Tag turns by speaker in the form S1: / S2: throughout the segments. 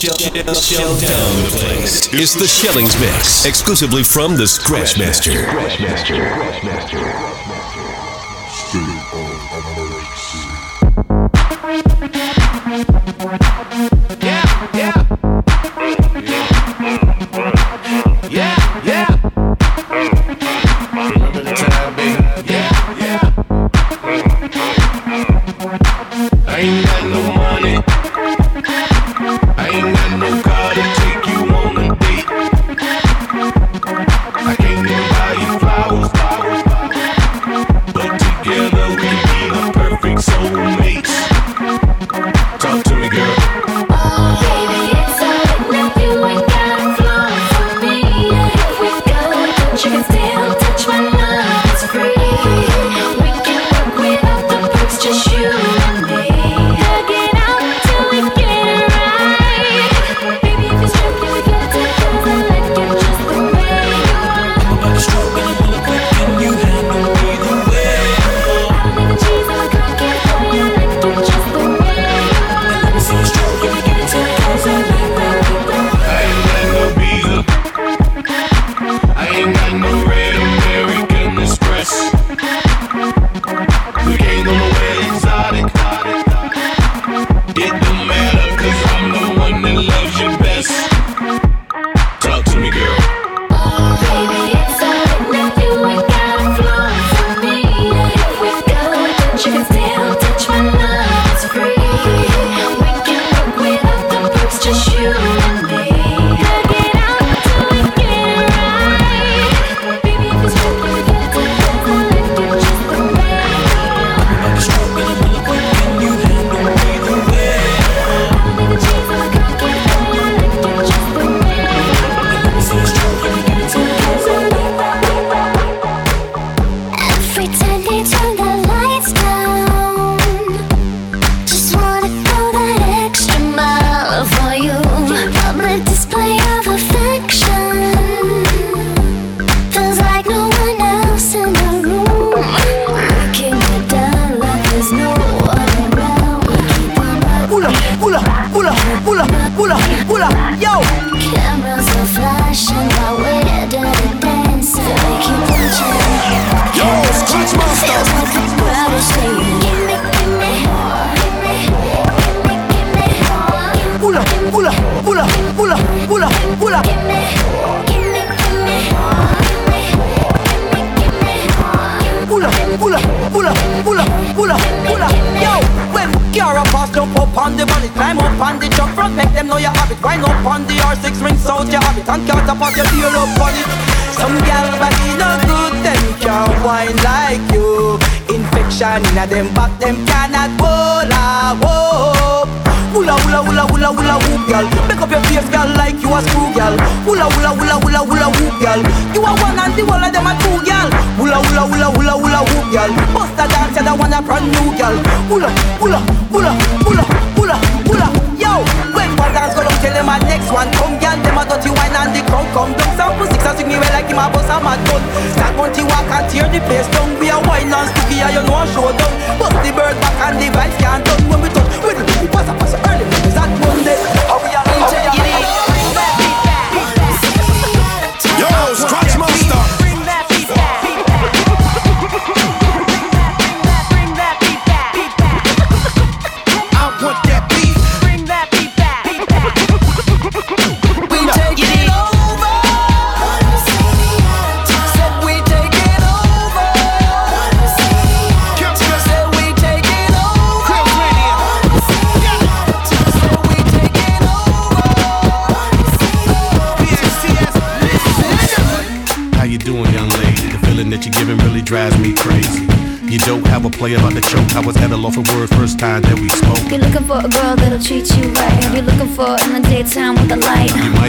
S1: Down the place. It's the Shellings Mix, exclusively from the Scratchmaster. Scratchmaster. Scratchmaster.
S2: Yeah,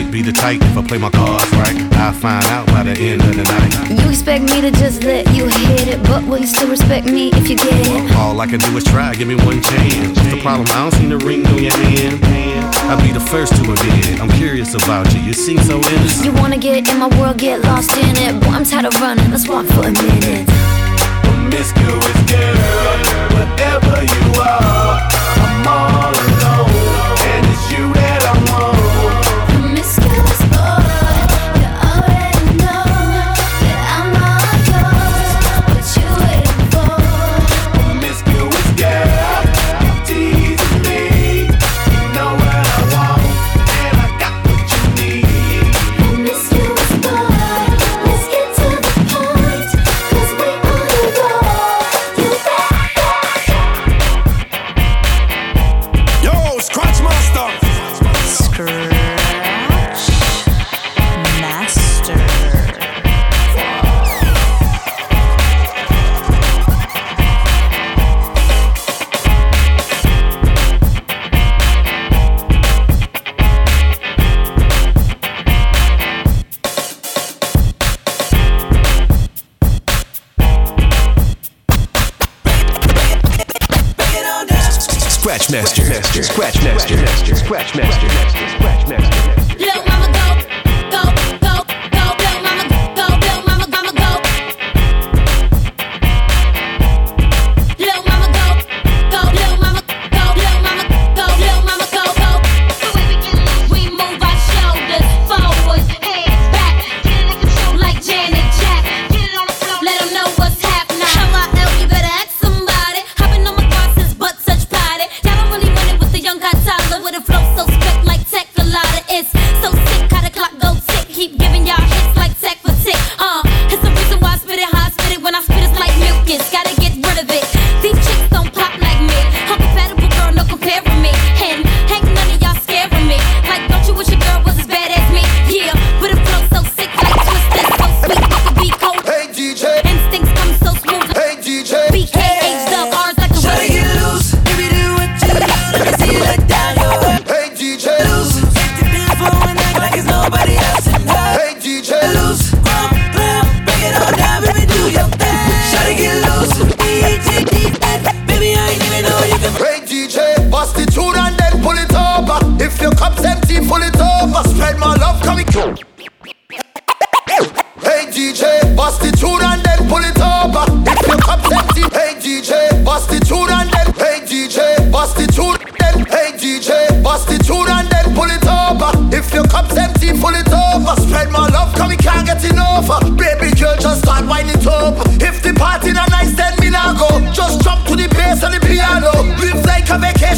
S3: might be the type if I play my cards right. I'll find out by the end of the night.
S4: You expect me to just let you hit it, but will you still respect me if you get it?
S3: All I can do is try, give me one chance. What's the problem? I don't see the ring on your hand. I'll be the first to admit it. I'm curious about you. You seem so innocent.
S4: You wanna get in my world, get lost in it. Boy, I'm tired of running. Let's walk for a minute
S5: promiscuous girl. Whatever you are, I'm all alone,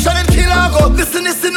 S6: Russian and
S7: Chilago. Listen,
S8: listen.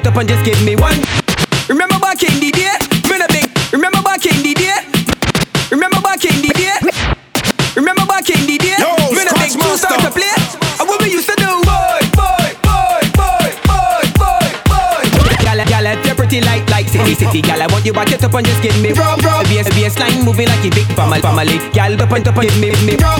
S8: get
S9: up and just give me one. Remember back in the day, me no big. Remember back in the day. Remember back in the day. Remember back in the day.
S10: Yo,
S9: me no big two start to play. And what we used to do. Boy, boy, boy, boy, boy, boy, boy. Gyal, gyal, you're pretty like like city city. Gyal, I want you back get up and just give me. Bro, bro. The bass, bass line moving like a big family. Family. Gyal, up and up and give me, me.
S11: Bro.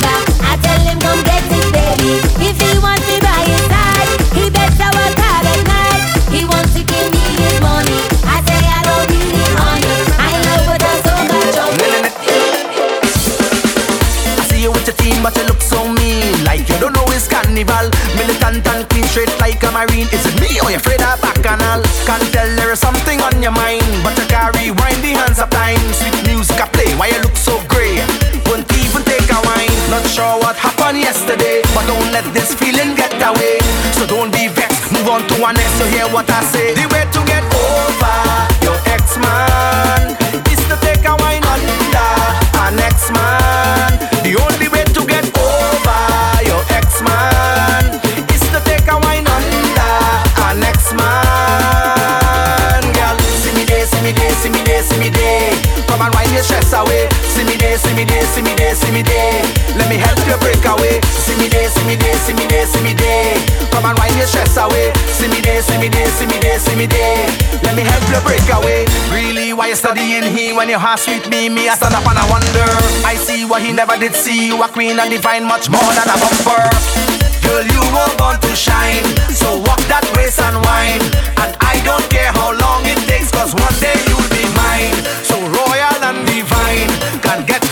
S11: back. The
S2: way to get over your ex man is to take a wine under man. The only way to get over your ex man is to take a wine under man. Girl, see me there, see me there, see me there, see me there. Come and wind your stress away. See me there, see me there, see me there, see me there. Let me help you break away. See me there, see me there, see me there, see me there. Come and your stress away. There, see me there, see me there, see me there. Let me help you break away. Really, why you studying here when your heart sweet me? Me, I stand up and I wonder. I see what he never did see. You a queen and divine, much more than a bumper. Girl, you were born to shine. So walk that waist and wine. And I don't care how long it takes, cause one day you'll be mine. So royal and divine. Can't get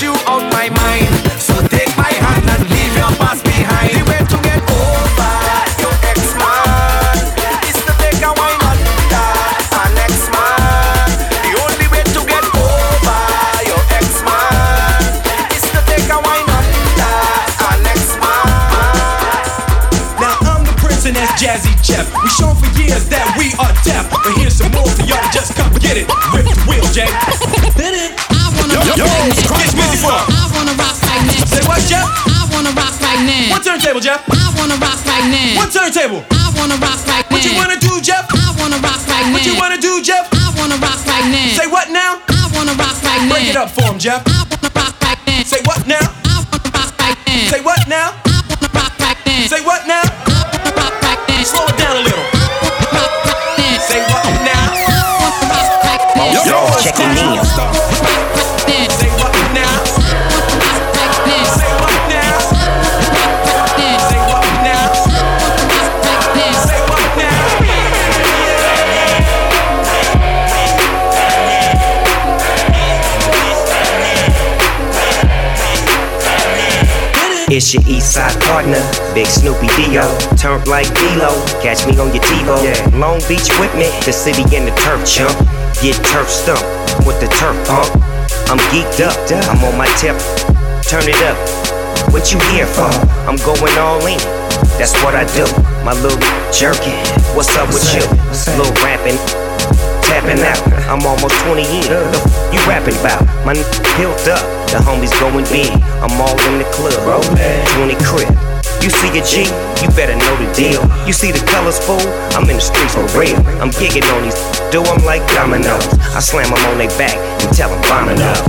S12: With the wheel, Jay. Hit it.
S13: I wanna
S12: Yo,
S13: rock
S12: yo,
S13: right now.
S12: Get busy for him.
S13: I wanna rock right now.
S12: Say what, Jeff?
S13: I wanna rock right now.
S12: One turntable, Jeff.
S13: I wanna rock right now.
S12: One turntable.
S13: I wanna rock right now.
S12: What you wanna do, Jeff?
S13: I wanna rock right now.
S12: What you wanna do, Jeff?
S13: I wanna rock right now.
S12: Say what now?
S13: I wanna rock right now.
S12: Break it up for him, Jeff.
S13: I wanna rock right now.
S12: Say what now?
S13: I wanna rock right now.
S12: Say what now?
S13: I wanna rock right now.
S12: Say what
S13: now?
S12: Yo,
S14: checking in.
S13: Rock right now.
S12: Say what now?
S13: I wanna rock right now.
S12: Say what now?
S13: Rock right now.
S12: Say what now?
S13: I wanna rock right now.
S12: Say what now?
S14: It's your east side partner, Big Snoopy Dio. Turf like D-Lo, catch me on your TiVo. Long Beach with me, the city and the turf chump. Get turf stumped with the turf pump. I'm geeked up, I'm on my tip. Turn it up. What you here for? I'm going all in. That's what I do. My little jerkin, What's up with you? Little rapping tapping out. I'm almost 20 in. The f- you rapping about? My n- built up. The homies going big. I'm all in the club. 20 crib. You see a G, you better know the deal. You see the colors, fool? I'm in the streets for real. I'm gigging on these, do them like dominoes. I slam them on their back and tell them bombing up.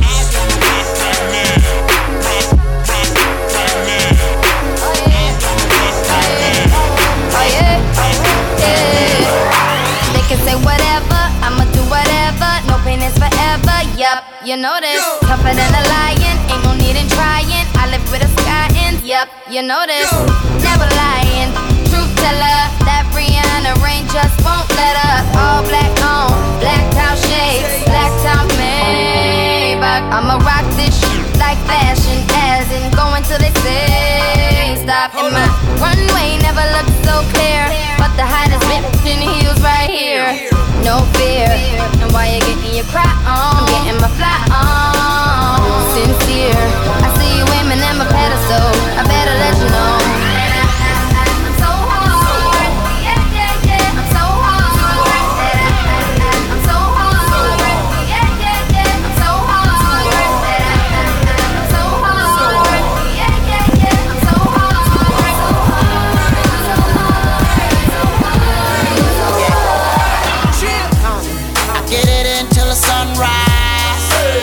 S15: Say whatever, I'ma do whatever. No pain is forever. Yup, you know this. Tougher than a lion, Yup, you know this. Never lying. Truth teller, that Rihanna reign just won't let up. All black on, black out shades, black out Maybach. I'ma rock this shit like fashion, as in going till they say stop. And my runway never looked so clear, but the hottest bitch in heels right here. No fear, and why you getting your cry on? I'm getting my fly on. Sincere, I better let you know.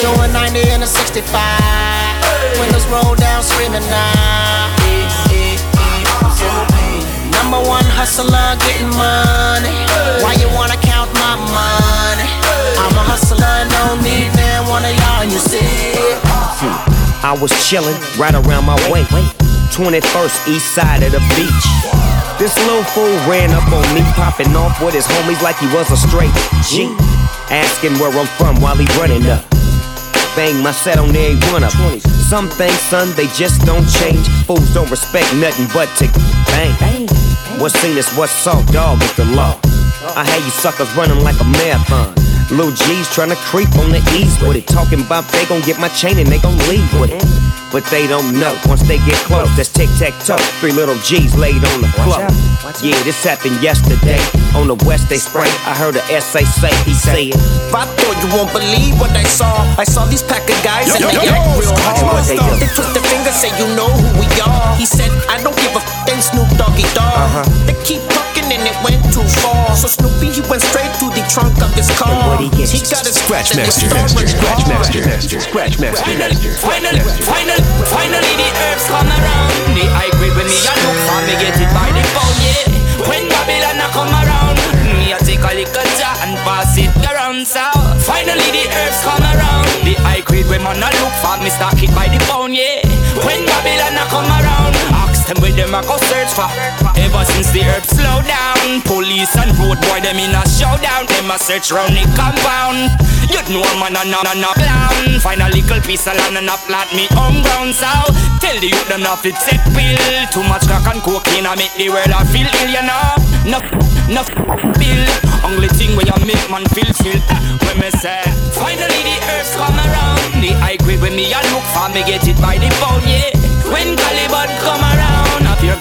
S16: Doing 90 in a 65. Windows roll down, screaming now. Number one hustler, getting money. Why you wanna count my money? I'm a hustler, no need man, one of y'all, you see.
S14: I was chillin' right around my way. 21st east side of the beach. This little fool ran up on me, popping off with his homies like he was a straight G. Asking where I'm from while he running up. Bang my set on every one of. Some things, son, they just don't change. Fools don't respect nothing but to bang. What's seen is what's saw, dog is the law. I had you suckers running like a marathon. Lil G's tryna creep on the ease with it. Talking about they gon' get my chain and they gon' leave with it. But they don't know. Once they get close, that's tic tac toe. Three little G's laid on the floor. Yeah, this happened yesterday. On the west they spray. I heard a SA say he said.
S16: I thought you won't believe what I saw. I saw these pack of guys and they act real hard. They twist their fingers, say you know who we are. He said, I don't give a f- Snoop Doggy Dogg. They keep talking and it went too far. So Snoopy, he went straight to the trunk of his car. He got his
S1: Scratch
S16: and
S1: master, scratch master, scratch master.
S17: Finally, finally, finally the herbs come around. The grade when me a look for me get it by the pound, yeah. When Babylon a come around, me a take a little jar and pass it around. So finally the herbs come around. The high grade when man a look for me stock it by the pound, yeah. When Babylon a come around, them where them a go search for. Ever since the herbs slow down, police and road boy them in a showdown. Them a search round the compound. You know a man a na na na plan. Find a little piece of land and a plant me home ground. So tell the youth them not fit take pill. Too much crack and cocaine a make the world I feel ill, you know. No, no bill. Only thing where you make man feel feel. When me say finally the herbs come around. The high grade when me a look for me get it by the pound, yeah. When Calibut come around, up your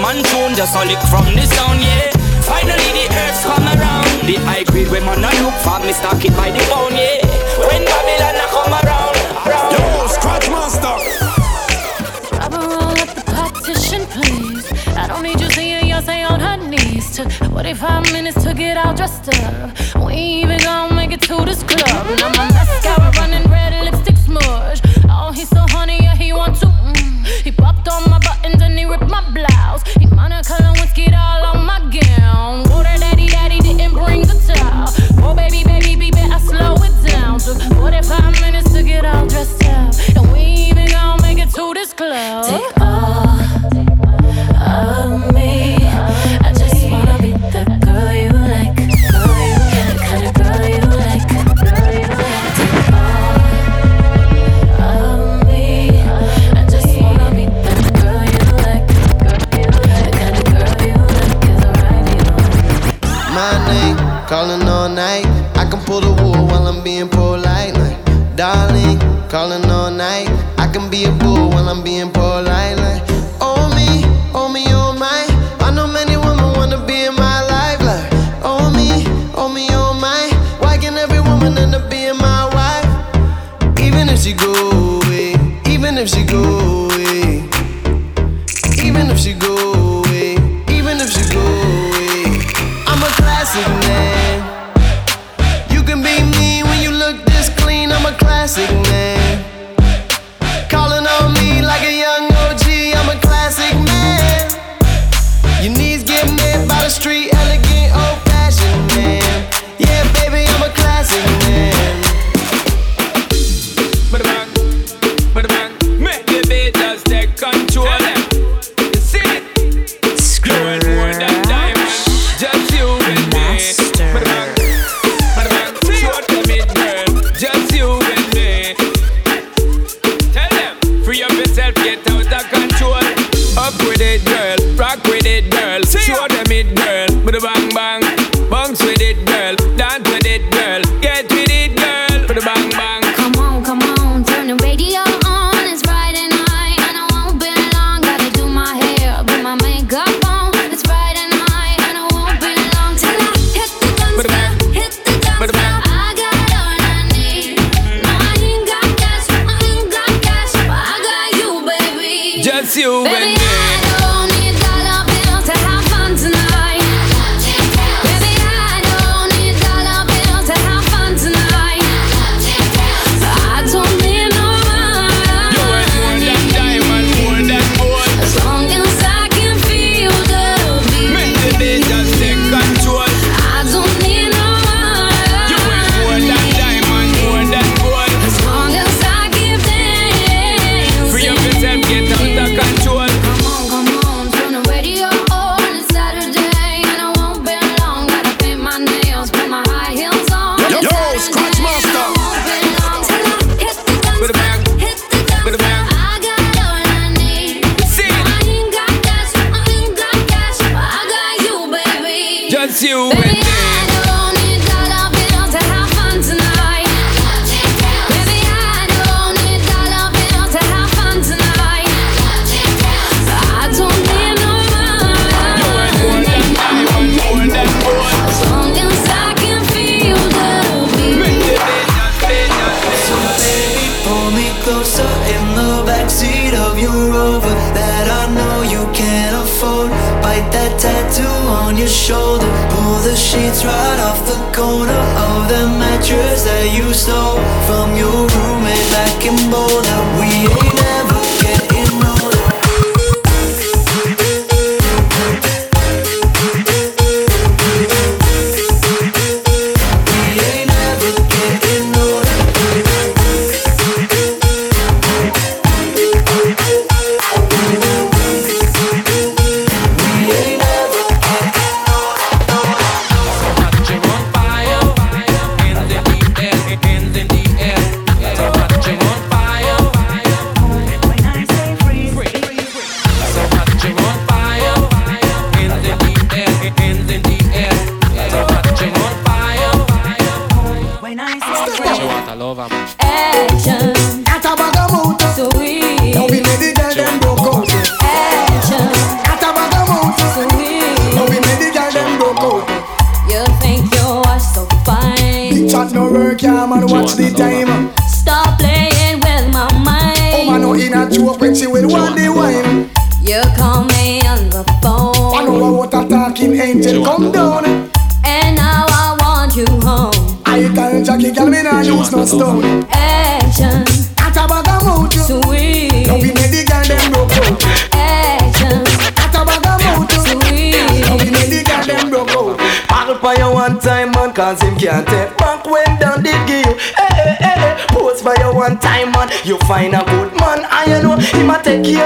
S17: man tune just a lick from the sound, yeah. Finally the herbs come around. The high grade when man a look for me stock it by the pound, yeah. When Babylon a come around, around.
S10: Yo, Scratch Master.
S18: Rubber roll up the partition, please. I don't need you seeing Yoncé on her knees. Took 45 minutes to get all dressed up. We ain't even gonna make it to this club. Now my mascara running red, lipstick smudge. Oh, he's so honey, yeah, he want to. He popped on my buttons and he ripped my blouse. He monocolor whiskey all on my gown. Water daddy, daddy didn't bring the towel. Oh, baby, baby, baby, I slow it down. Took 45 minutes to get all dressed up. And we even gonna make it to this club. Take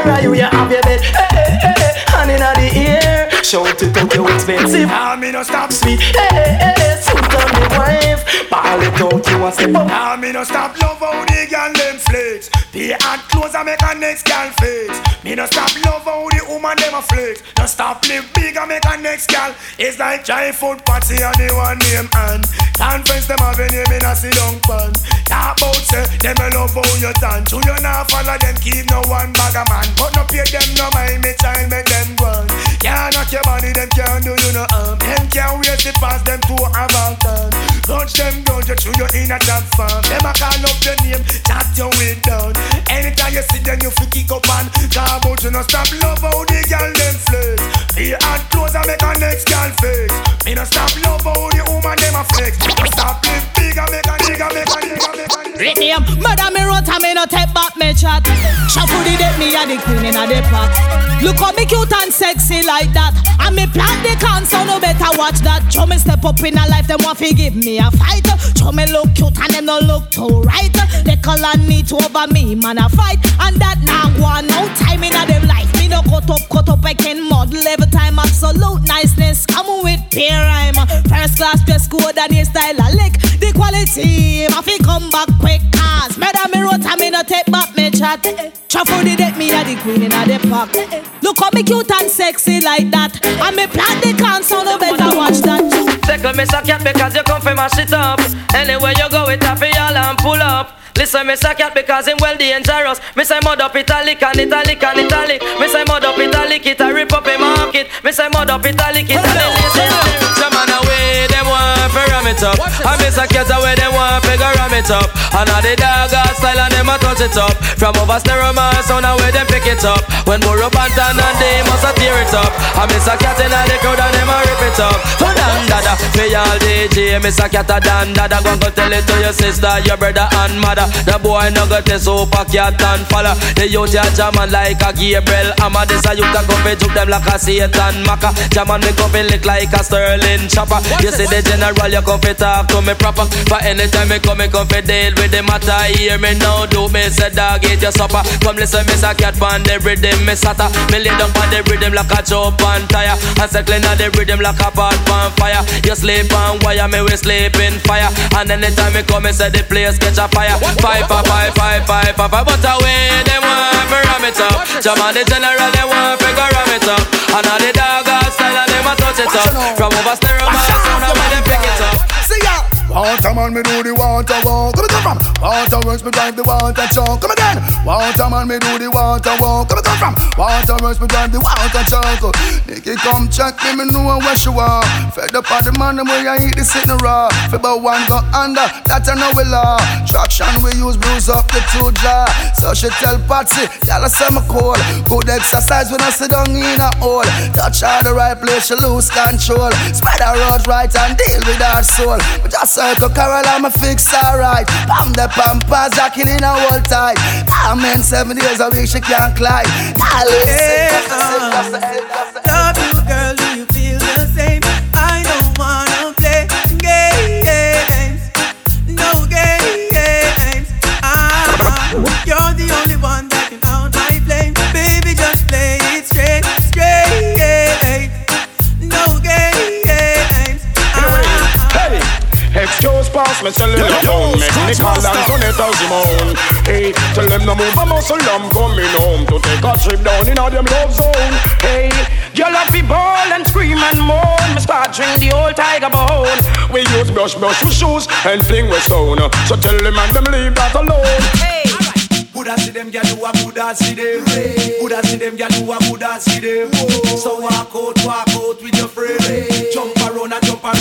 S19: a
S17: take you. You
S15: have
S20: your bed, hey, hey, hey, hand in the ear. Shout it out, you expensive. I me no stop sweet. Hey, hey, hey. Suit on me wife. Ball it out, you want step up.
S21: I me no stop love how the girl them flex. The hot clothes I make a next girl flex. Me no stop love how the woman them a flex. Stop live big and make a next gal. It's like giant food party and the one name and conference them have a name in a sit down pan. Talk about say them a love how you dance. You you not follow them keep no one bag a man. But no pay them no mind me child make them run. Can't knock your body them can't do you no harm. Them can't wait to pass them to a mountain. Touch them down you through you in a job farm. Them a call up your name, chat your way down. Anytime you see them you fi kick up and talk about you no stop love how the girl them flex. The hot clothes I make a next girl face. Me no stop love how the woman them a flex. No stop live big and make
S22: Read name, murder me wrote and me no take back me chat. Shuffle the dead, me a the queen in a the pot. Look how me cute and sexy like that. And me plant the can, so no better watch that. Show me step up in a life, them want fi give me a fight. Show me look cute and them no look too right. They call and need to over me, man a fight. And that now go on, no time in a them life. Me no cut up, cut up, I can model every time. Absolute niceness, come with peer rhyme. First class dress code and the style a lick. The quality, I fi come back quick. Cause murder me wrote and me no take back me chat. Shuffle the deck, me a the queen in a the park. Look how me cute and sexy like that. And me plant the so no better watch that.
S23: Second me suck cat because you come from my shit up. Anywhere you go, it happy y'all and pull up. Listen, me suck cat because him well dangerous. Me say mud up italic and italic and italic. Me say mud up italic, it a rip up a market. Me say mud up italic, it a listen. Some man away, them want to ram it up. And me suck cat away, them want to ram it up. And all the dog style and them a touch it up. From over stereo man, sound away them pick it up. When Burro Pantan and they must a tear it up. And me suck cat in the crowd and them a rip it up. So Don Dada, me all DJ, me suck cat a Don Dada. Go go tell it to your sister, your brother and mother. The boy no got a super cat and follow. The youth ya jamming like a Gabriel Amma. This a youth a go fi juke them like a Satan Maka. Jamming me go fi lick like a Sterling chopper. You see the general, you come fi talk to me proper. But anytime me come, me come fi deal with the matter. Hear me now, do me say dog eat your supper. Come listen, me say cat pan the rhythm, me sata. Me lay down on the rhythm like a jump on tire. And say clean on the rhythm like a pot on fire. You sleep on wire, me we sleep in fire. And anytime me come, me say the place catch a fire. Five, five, five, five, five, five, five. But away, them want fi ram it up. Jam on the general, they want fi go ram it up. And all the dog out style, and want. Come on, me do the want I want.
S8: Where me come from? Waterworks, me drive the water truck. Come again, water man, me do the water walk. Come come from Waterworks, me drive the water truck. Nicky come check me, me know where she are. Fed up on the man, the way I eat the sitting raw. Fi about one go under, that I know we law. Traction we use, bruise up the two jaw. So she tell Patsy, y'all a say me cool. Good exercise when I sit down in a hole. Touch her the right place, she lose control. Spider road right and deal with her soul. But just circle Carol, I'ma fix her right. Pam the pampas, jacket in a whole time. I'm in seven days a week, she can't climb. I'll
S2: Love you, girl. Do you
S10: excuse pass me selling the phone Make me call and turn it as him own Hey, tell them no move a muscle I'm coming home To take a trip down in a them love zone. Hey, girl up be ball and scream and moan. Me start drink the old tiger bone. We use brush brush with shoes and fling with stone. So tell them and them leave that alone.
S2: Hey, Coulda see them gyal do a coulda see them. Coulda see them gyal do a coulda see them. So walk out, walk out with your friend. Jump around and jump around.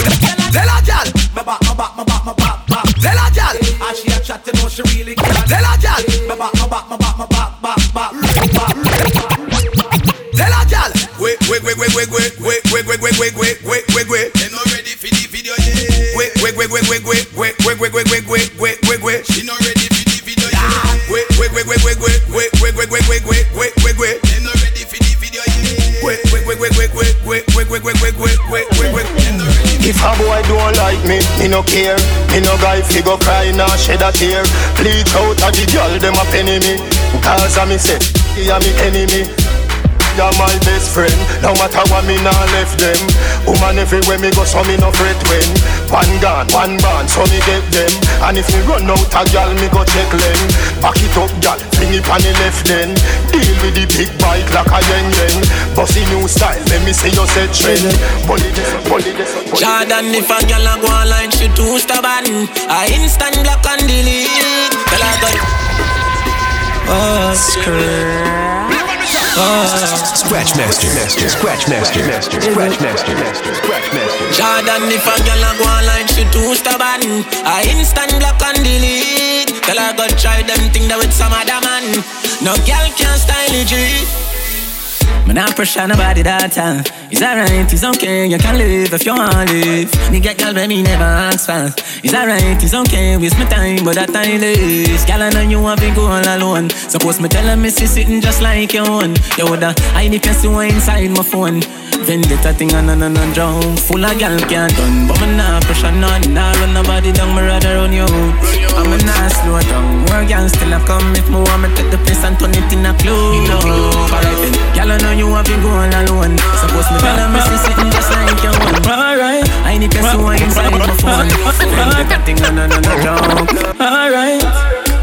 S2: Tell a gyal, my back, my back, my back, my back, back. Tell a gyal, and she a chat to know she really can. Tell a gyal, my back, my back, my back, my back, back, back, back, back. Tell a gyal, wait, wait, wait, wait, wait, wait, wait, wait, wait, wait, wait, wait, wait, wait, wait. They not ready for the video yet. Wait, wait, wait, wait, wait, wait, wait, wait, wait, wait, wait, wait, wait, wait, wait. She not
S10: care. Me no guy fi go cry nor shed a tear. Bleach out a the girl dem a penny me. Cause a me say, he a me enemy. You're my best friend. No matter what me nah left them. Woman everywhere me go, so me no fret when. One gun, one band, so me get them. And if me run out a gal, me go check them. Back it up, gal, fling it on the left then. Deal with the big bike like a yen yen. Bossy new style, let me see you set trend. Bully this, bully this, bully this.
S24: Jordan, if a girl a go online, she too stubborn. I instant block and delete. Tell her go. Oh, screw. Oh.
S1: Scratch Master. Master. Scratch Master. Master. Scratch Master. Master. Scratch Master.
S24: Jordan, if a girl a go online, she too stubborn. I instant block and delete. Tell her go try them thing that with some other man. No girl can style it. G. Man, I pressure nobody that time. It's alright, it's okay, you can live if you want to live. Nigga, me girl, baby, never ask for. It's alright, it's okay, waste my time, but that time is. Girl, I know you want to go all alone. Suppose me tell her me see sitting just like your own. You woulda hide the person who inside my phone. Vendetta thing on and on and drown. Full of gal can't done, but me nah pressure none. Nah run nobody down, me rather run you out. I'm a nah slow down. More gal still a come if me want me take the place and turn it in a club. Alright then, gal I know you want to go all alone. Suppose me me see sitting just like your own. Alright, I need person who inside my phone. Vendetta thing on and on and drown.
S25: Alright,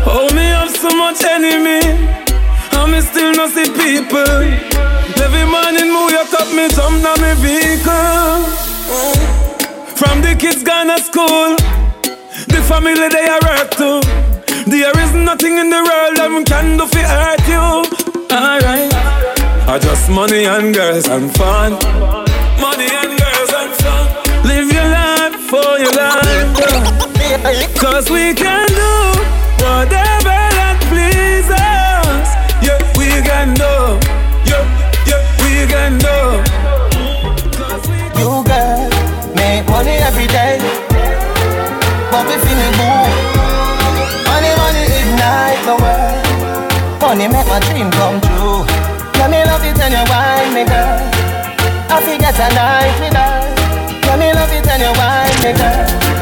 S25: oh me have so much enemy, me still not see people. Every morning me wake up, me jump down me vehicle. From the kids gone to school, the family they are work to. There is nothing in the world that can do for hurt you. Alright, I just money and girls and fun. Money and girls and fun. Live your life for your life. Cause we can do whatever that pleases. Yeah, we can do. Yeah, yeah, we can do.
S16: You girl, make money every day. But we feel it boom. Money, money ignite the world. Money make my dream come true. And you wine me girl. I forget a night with her. Let me love it and you wine me girl.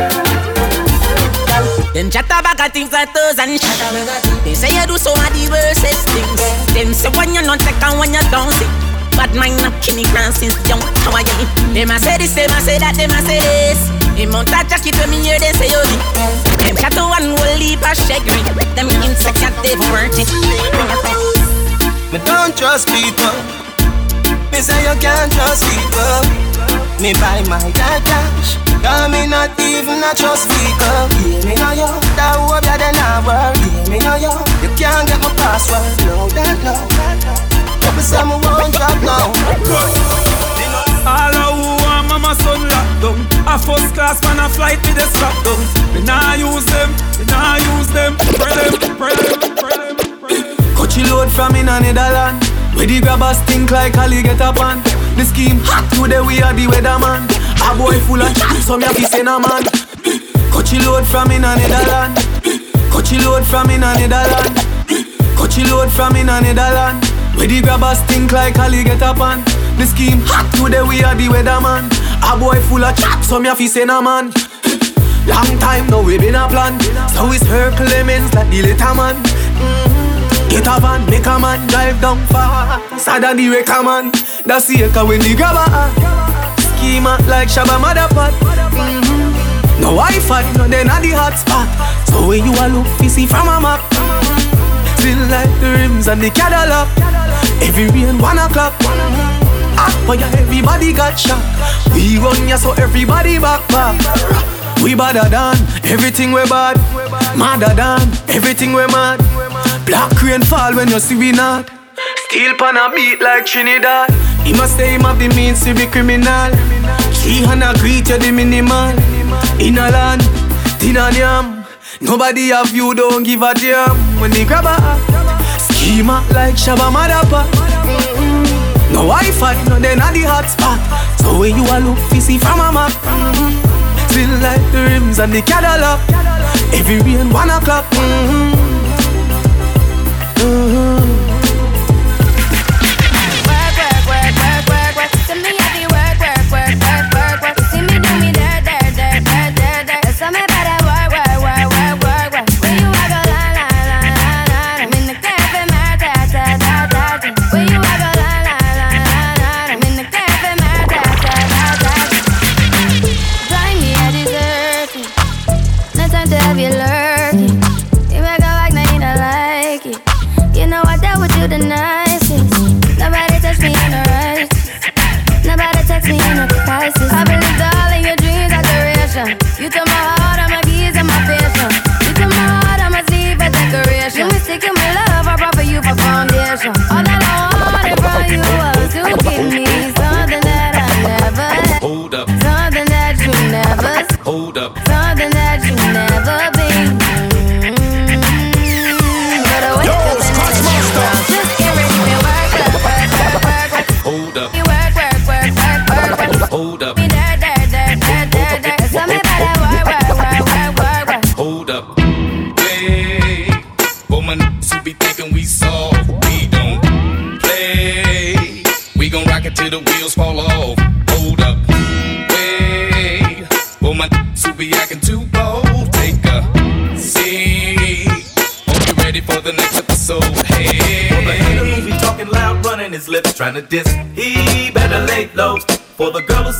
S24: Them chat about things like those and shit. They say you do some of the worstest things. Them say when you not take and when you don't see. Bad mind up Kenny Grant since young. How are you? Them a say this, them a say that, them a say this. Him out a jacket when me hear them say you Them chat one whole leap a shaggy. Them insect cat they worth it.
S16: Me don't trust people. Me say you can't trust people. Me buy my cash.
S26: Cause me not even a trust vehicle. Hear me now yo. That hope ya then I work. Hear me now yo. You can't get my password. No that no Couple some won't drop now.
S27: All who want mama son locked down. A first class man a flight with the strap down. Me nah use them, me nah use them. Pray them, pray them, pray them, Coachy load from in a Netherland Where the grabbers think like Ali get up on The scheme hot today we are the weatherman. A boy full of chat, some ya fi send a man. Coachy load from in a Netherland Coachy load from in a Netherland Coachy load from in a Netherland Where the grabbers think like Ali get up on The scheme hot today we are the weatherman. A boy full of chat, some ya fi send a man. Long time now we been a plan. So it's her Clemens like the little man. Mm-hmm. Get a van, make a man drive down far. Sadder the wrecker man That's the echo when the grabber Schema like Shabba Motherpot mm-hmm. No Wi-Fi, no then at the hotspot. So when you a look, you see from a map. Still like the rims and the Cadillac. Every rain one o'clock. Hot fire, everybody got shot? We run ya so everybody back back We badder than everything we bad. Madder than everything we mad. Black rain fall when you see we not. Steel pan a beat like Trinidad. He must say him have the means to be criminal. Three hundred greet you the minimal. In a land, tin and yam Nobody have you, don't give a damn. When they grab a Schema like Shabba Madapa. No Wi-Fi, no then at the hotspot. So when you a look, you see from a map Still like the rims and the Cadillac Every rain one o'clock mm-hmm. Mm-hmm.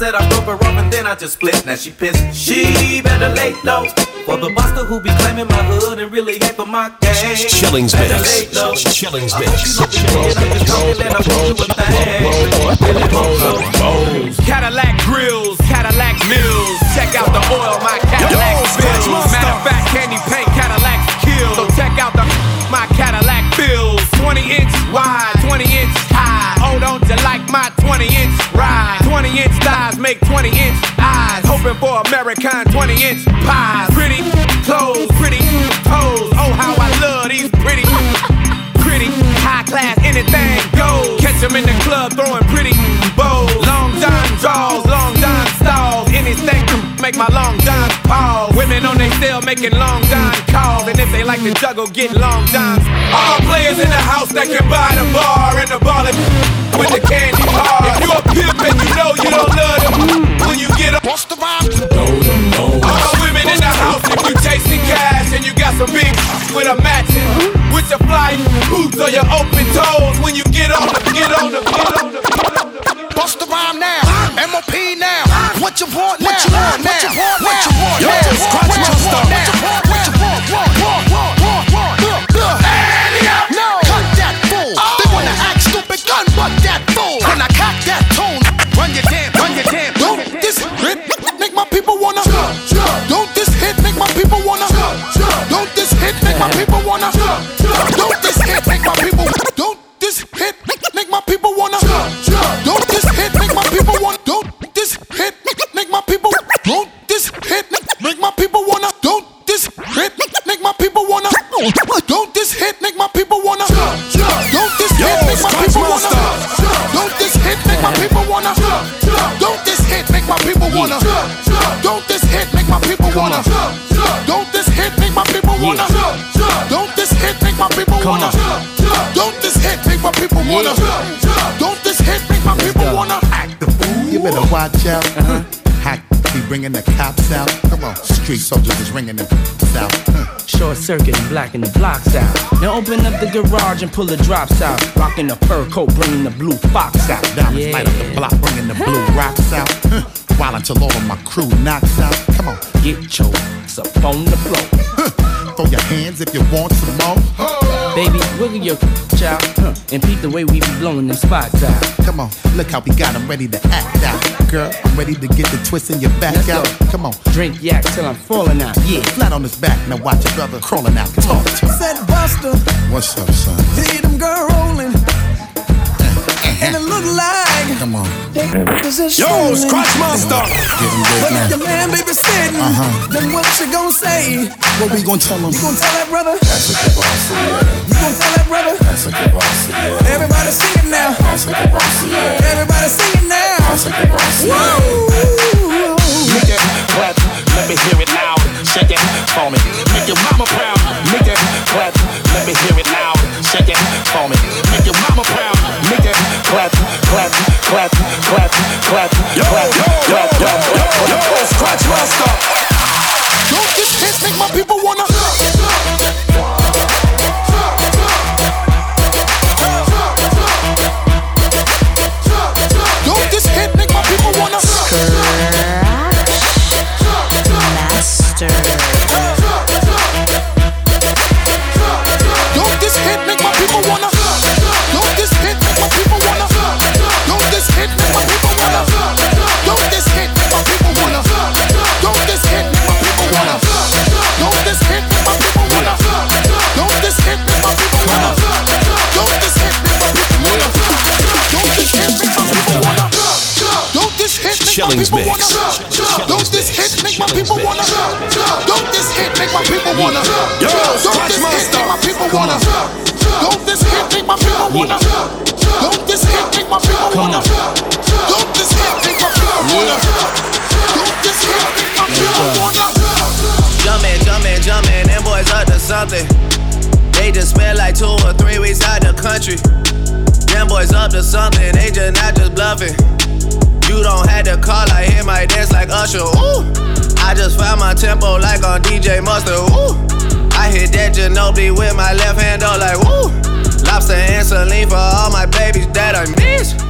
S28: Said I broke her off and then I just split, now she pissed. She better lay low. For the buster who be claiming my hood and really hate for my gang.
S1: Shillings mix. Shillings mix.
S28: hope you know the kid, I'm just talking and a thing. Really.
S29: Cadillac grills, Cadillac mills. Check out the make 20 inch eyes. Hoping for American 20 inch pies. Pretty clothes, pretty toes. Oh, how I love these pretty pretty, high class, anything goes. Catch 'em in the club throwing pretty bows. Long John draws, long John stalls. Anything to make my long Women on they cell making long John calls. And if they like to juggle, get long Johns. All players in the house that can buy the bar and the ball it with the candy bar. If you a pimp and you know you don't love them, when you get up, what's the vibe?
S30: Bringing the cops out. Come on, street soldiers is ringing the out. Huh. Hmm.
S31: Short circuit and blacking the blocks out. Now open up the garage and pull the drops out. Rocking the fur coat, bringing the blue fox out.
S30: Diamonds light up the block, bringing the blue rocks out. Huh. While until all of my crew knocks out. Come on,
S31: get your ass up on the floor.
S30: Huh. Throw your hands if you want some more.
S31: Baby, wiggle your child huh. and peep the way we be blowing them spots out.
S30: Come on, look how we got them ready to act out. Girl, I'm ready to get the twist in your back
S31: Let's
S30: out.
S31: Go.
S30: Come on,
S31: drink yak till I'm falling out. Yeah,
S30: flat on his back. Now watch your brother crawling out. Talk to him.
S32: Said Buster,
S30: What's up, son?
S32: see them girl rolling, and it look like
S30: Come on.
S32: Yo,
S30: Scratch Master. Him
S32: But if your man baby sitting,
S30: Uh-huh.
S32: then what you gonna say?
S30: What we gonna tell him?
S32: You gonna tell that brother?
S30: That's a good boss, yeah.
S32: You gonna tell that brother?
S30: That's a good boss, yeah.
S32: Everybody sing it now.
S30: That's a good boss, yeah.
S32: Everybody sing it now.
S30: That's a good boss, yeah.
S33: Make it clap, let me hear it loud. Shake it for me. Make your mama proud. Make it clap, let me hear it loud. Shake it for me. Make your mama proud. Make it clap, clap, clap, clap, clap,
S34: Yo,
S33: clap,
S34: yo,
S33: clap,
S34: yo,
S33: clap,
S34: yo,
S33: clap,
S34: yo,
S33: clap.
S34: Scratch Master. Don't this hit make my people wanna? Hit make my people
S35: mix.
S34: wanna? Don't this hit make my people wanna? Don't this hit make my people wanna?
S35: Yo,
S34: Don't this hit make my people wanna? Don't this hit make my people wanna? Don't this hit make my people wanna? Don't this hit make my people wanna? Don't this hit make my people wanna?
S26: Jumpin', jumpin', jumpin', them boys up to something. They just spent like two or three weeks out the country. Them boys up to something, they just not just bluffing. You don't have to call, I hear my dance like Usher. Ooh, I just found my tempo like on DJ Mustard. Ooh, I hit that Ginobili with my left hand, oh like woo. Lobster and saline for all my babies that I miss.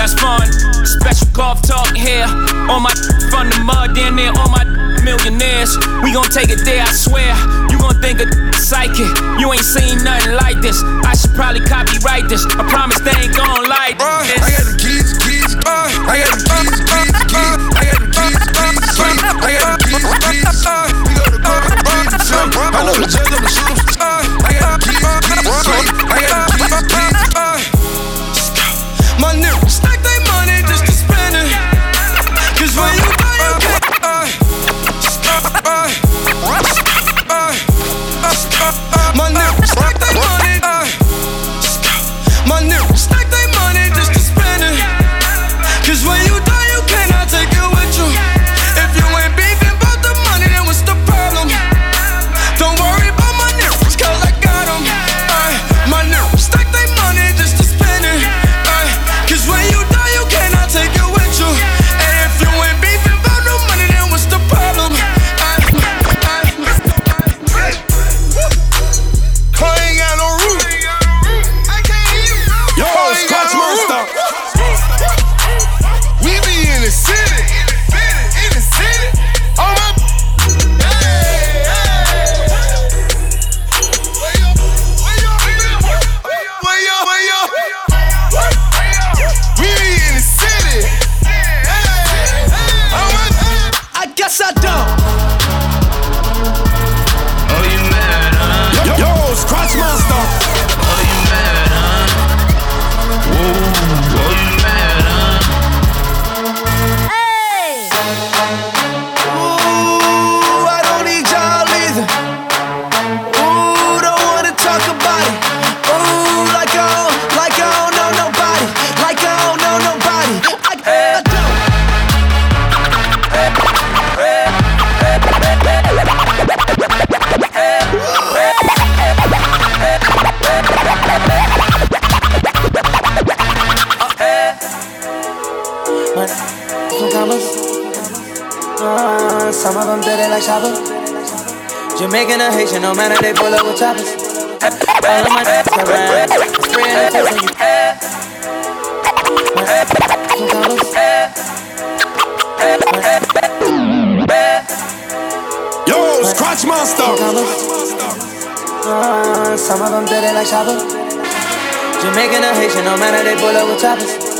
S31: That's fun. Special golf talk here. On my from the mud, down there, on my millionaires. We gon' take it there, I swear. You gon' think of psychic. You ain't seen nothing like this. I should probably copyright this. I promise they ain't gon' like this.
S34: I got the keys, keys, I got the keys, keys, keys. I got the keys, keys, keys. I got the keys, keys. We go to court, keys, keys. I know the judge of the shooters.
S15: Jamaican no matter they pull up with choppers. All of my ass are red. Spraying the face when you.
S10: Yo, Scratch Master.
S15: Uh, some of them dirty like Shabba. Jamaican or Haitian, no matter they pull up with choppers.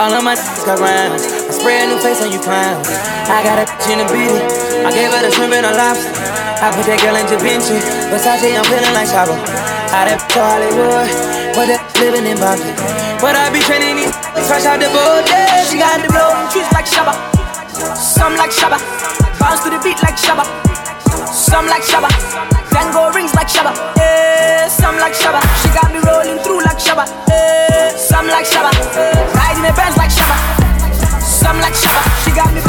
S15: All of my niggas got rhymes. I spray a new face on you clowns. I got a bitch in a beat. I gave her the shrimp and a lobster. I put that girl in Vinci. Versace, I'm feeling like. I that to Hollywood. But that living in Boston. But I be training these fresh out the boat. Yeah, she got the blow trees like Shabba. Some like Shabba. Bounce to the beat like Shabba. Some like Shabba. Tango rings like Shabba. Yeah, some like Shabba. She got me rolling through like Shabba. Yeah, some like Shabba. Riding the Benz like Shabba. Some like Shabba. She got me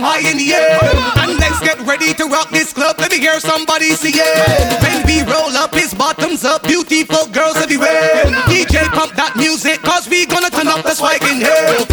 S2: high in the air. And let's get ready to rock this club. Let me hear somebody say yeah. When we roll up, his bottoms up, beautiful girls everywhere. DJ pump that music, cause we gonna turn up the swag in here.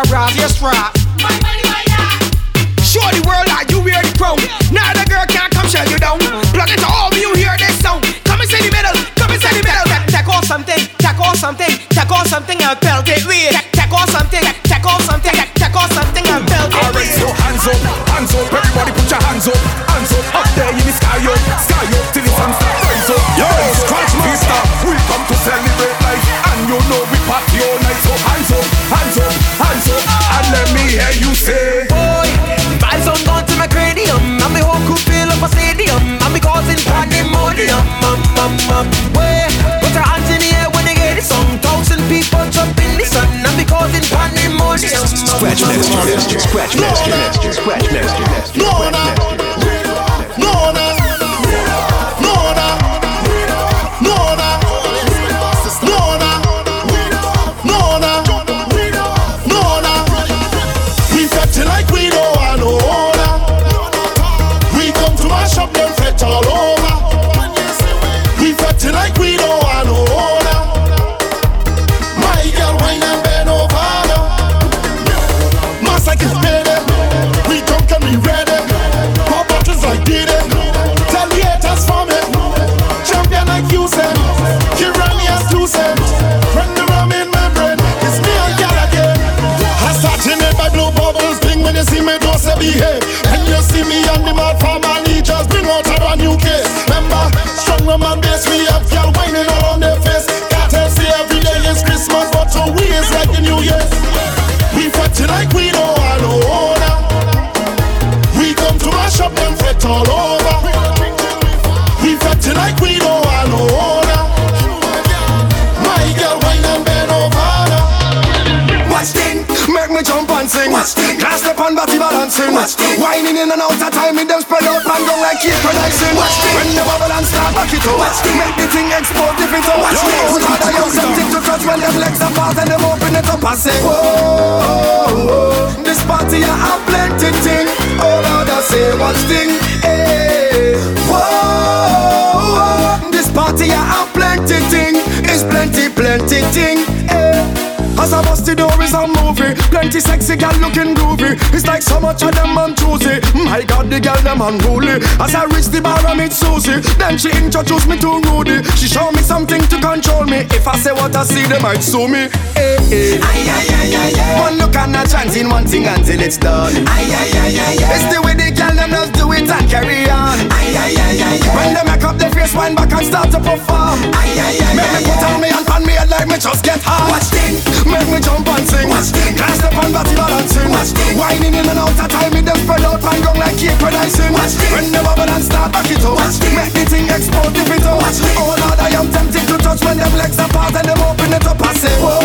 S36: Or a brassiere strap. My money by that.
S37: Show the world that you wear the crown. Now the girl can't come shut you down. Plug it to all when you hear this sound. Come and say the middle. Come and say the middle. Tackle something. Tackle something. Tackle something and belt it. Wait. Tackle something. Tackle something. Tackle something and belt it.
S2: Alright, so hands up, hands up, everybody put your hands up, hands up, up there in the sky up, sky up Scratch
S1: master,
S10: Scratch master, scratch master, master, scratch master,
S8: on body. Watch thing, whining in and out of time, in them spread out and go like. Watch thing, when the bubble and start back it up. Watch make the thing explode if it's watch thing. Put all the young something to touch when them legs apart and them open it up and say, Whoa, this party I have plenty thing. Oh Lord, I say watch thing. Eh, hey, whoa, this party I have plenty thing. Is plenty, plenty thing. As I bust the door is a movie. Plenty sexy gal looking groovy. It's like so much of them on choosy. My god the gal them unruly As I reach the bar I meet Susie. Then she introduced me to Rudy. She show me something to control me. If I say what I see they might sue me. Eh, eh. Hey, hey. Aye, aye, aye, aye, aye. One look and a chance in one thing until it's done. Aye, aye, aye, aye, aye. It's the way the gal them just do it and carry on. Aye, aye, aye, aye, aye. When they make up their face wind back and start to perform. Aye, aye, aye, Make me put on me and pan me head like me just get hard Watch thing Make me jump and sing Watch. Thing Glass up on body balancing Watch. Thing Whining in and out of time Me them spread out and gong like when I sing Watch. When the bubble and start back it up Watch. Make the thing explode if it up Oh Lord I am tempted to touch When them legs apart and them open it up I say Whoa,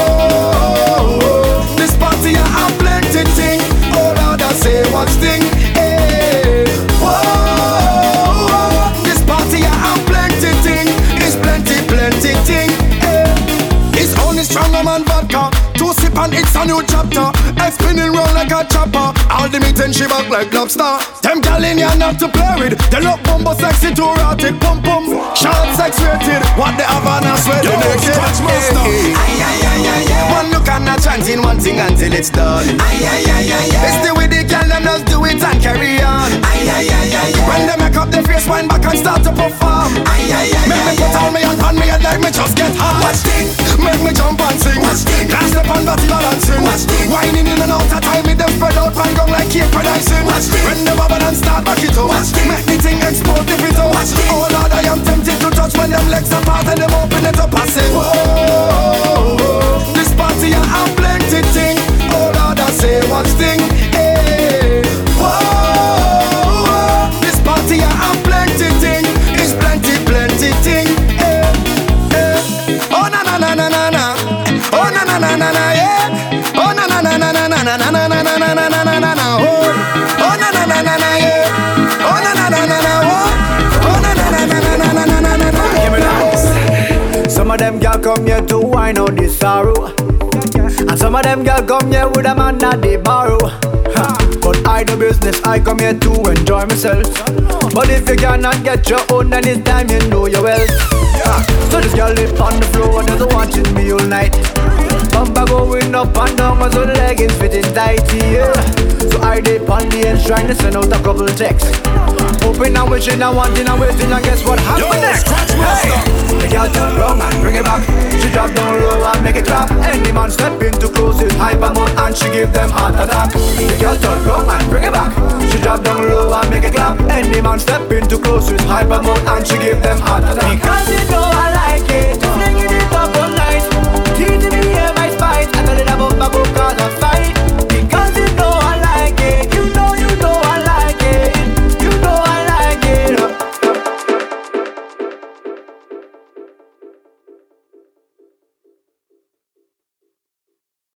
S8: whoa This party I have plenty thing a new chapter. Head spinning round like a chopper. All the meat and she back like lobster. Them gal in here not to play with. They look bumbo sexy too erotic. Pum pum. Sharp sex rated. What they have on us where they naked. One look and not chanting one thing until it's done. It's the way the gal them just do it and carry on. When they make up their face, wind back and start to perform. Me put all me hand on me head like me just get hot. Watch this. Make me jump and sing. Glass step on body balancing. Whining in and out of time, me them spread out and go like cake producing. When the bubble and start back it up. Watch this. Make the thing explode if it out. Oh Lord, I am tempted to touch when them legs apart and them open it up. I say, whoa, this party I have plenty thing. Oh Lord, I say one thing. This
S2: sorrow. And some of them gal come here with a man that they borrow. But I do business, I come here to enjoy myself. But if you cannot get your own, then it's time you know your wealth. So this girl live on the floor and just watching me all night. Bumper going up and down, cause her leggings fitting tight, yeah. So I dip on the edge trying to send out a couple texts. Open and wishing and wanting and waiting and guess what happened next? Hey. The girl turn round and bring it back. She drop down low and make it clap. Any man step in too close is hyper mode and she give them heart attack. The girl turn round and bring it back. She drop down low and make it clap. Any man step in too close is hyper mode and she give them heart attack.
S38: Because you know I
S2: like it, flinging it up all night, teasing me here my spite, and a little bump, bump, cause I fight.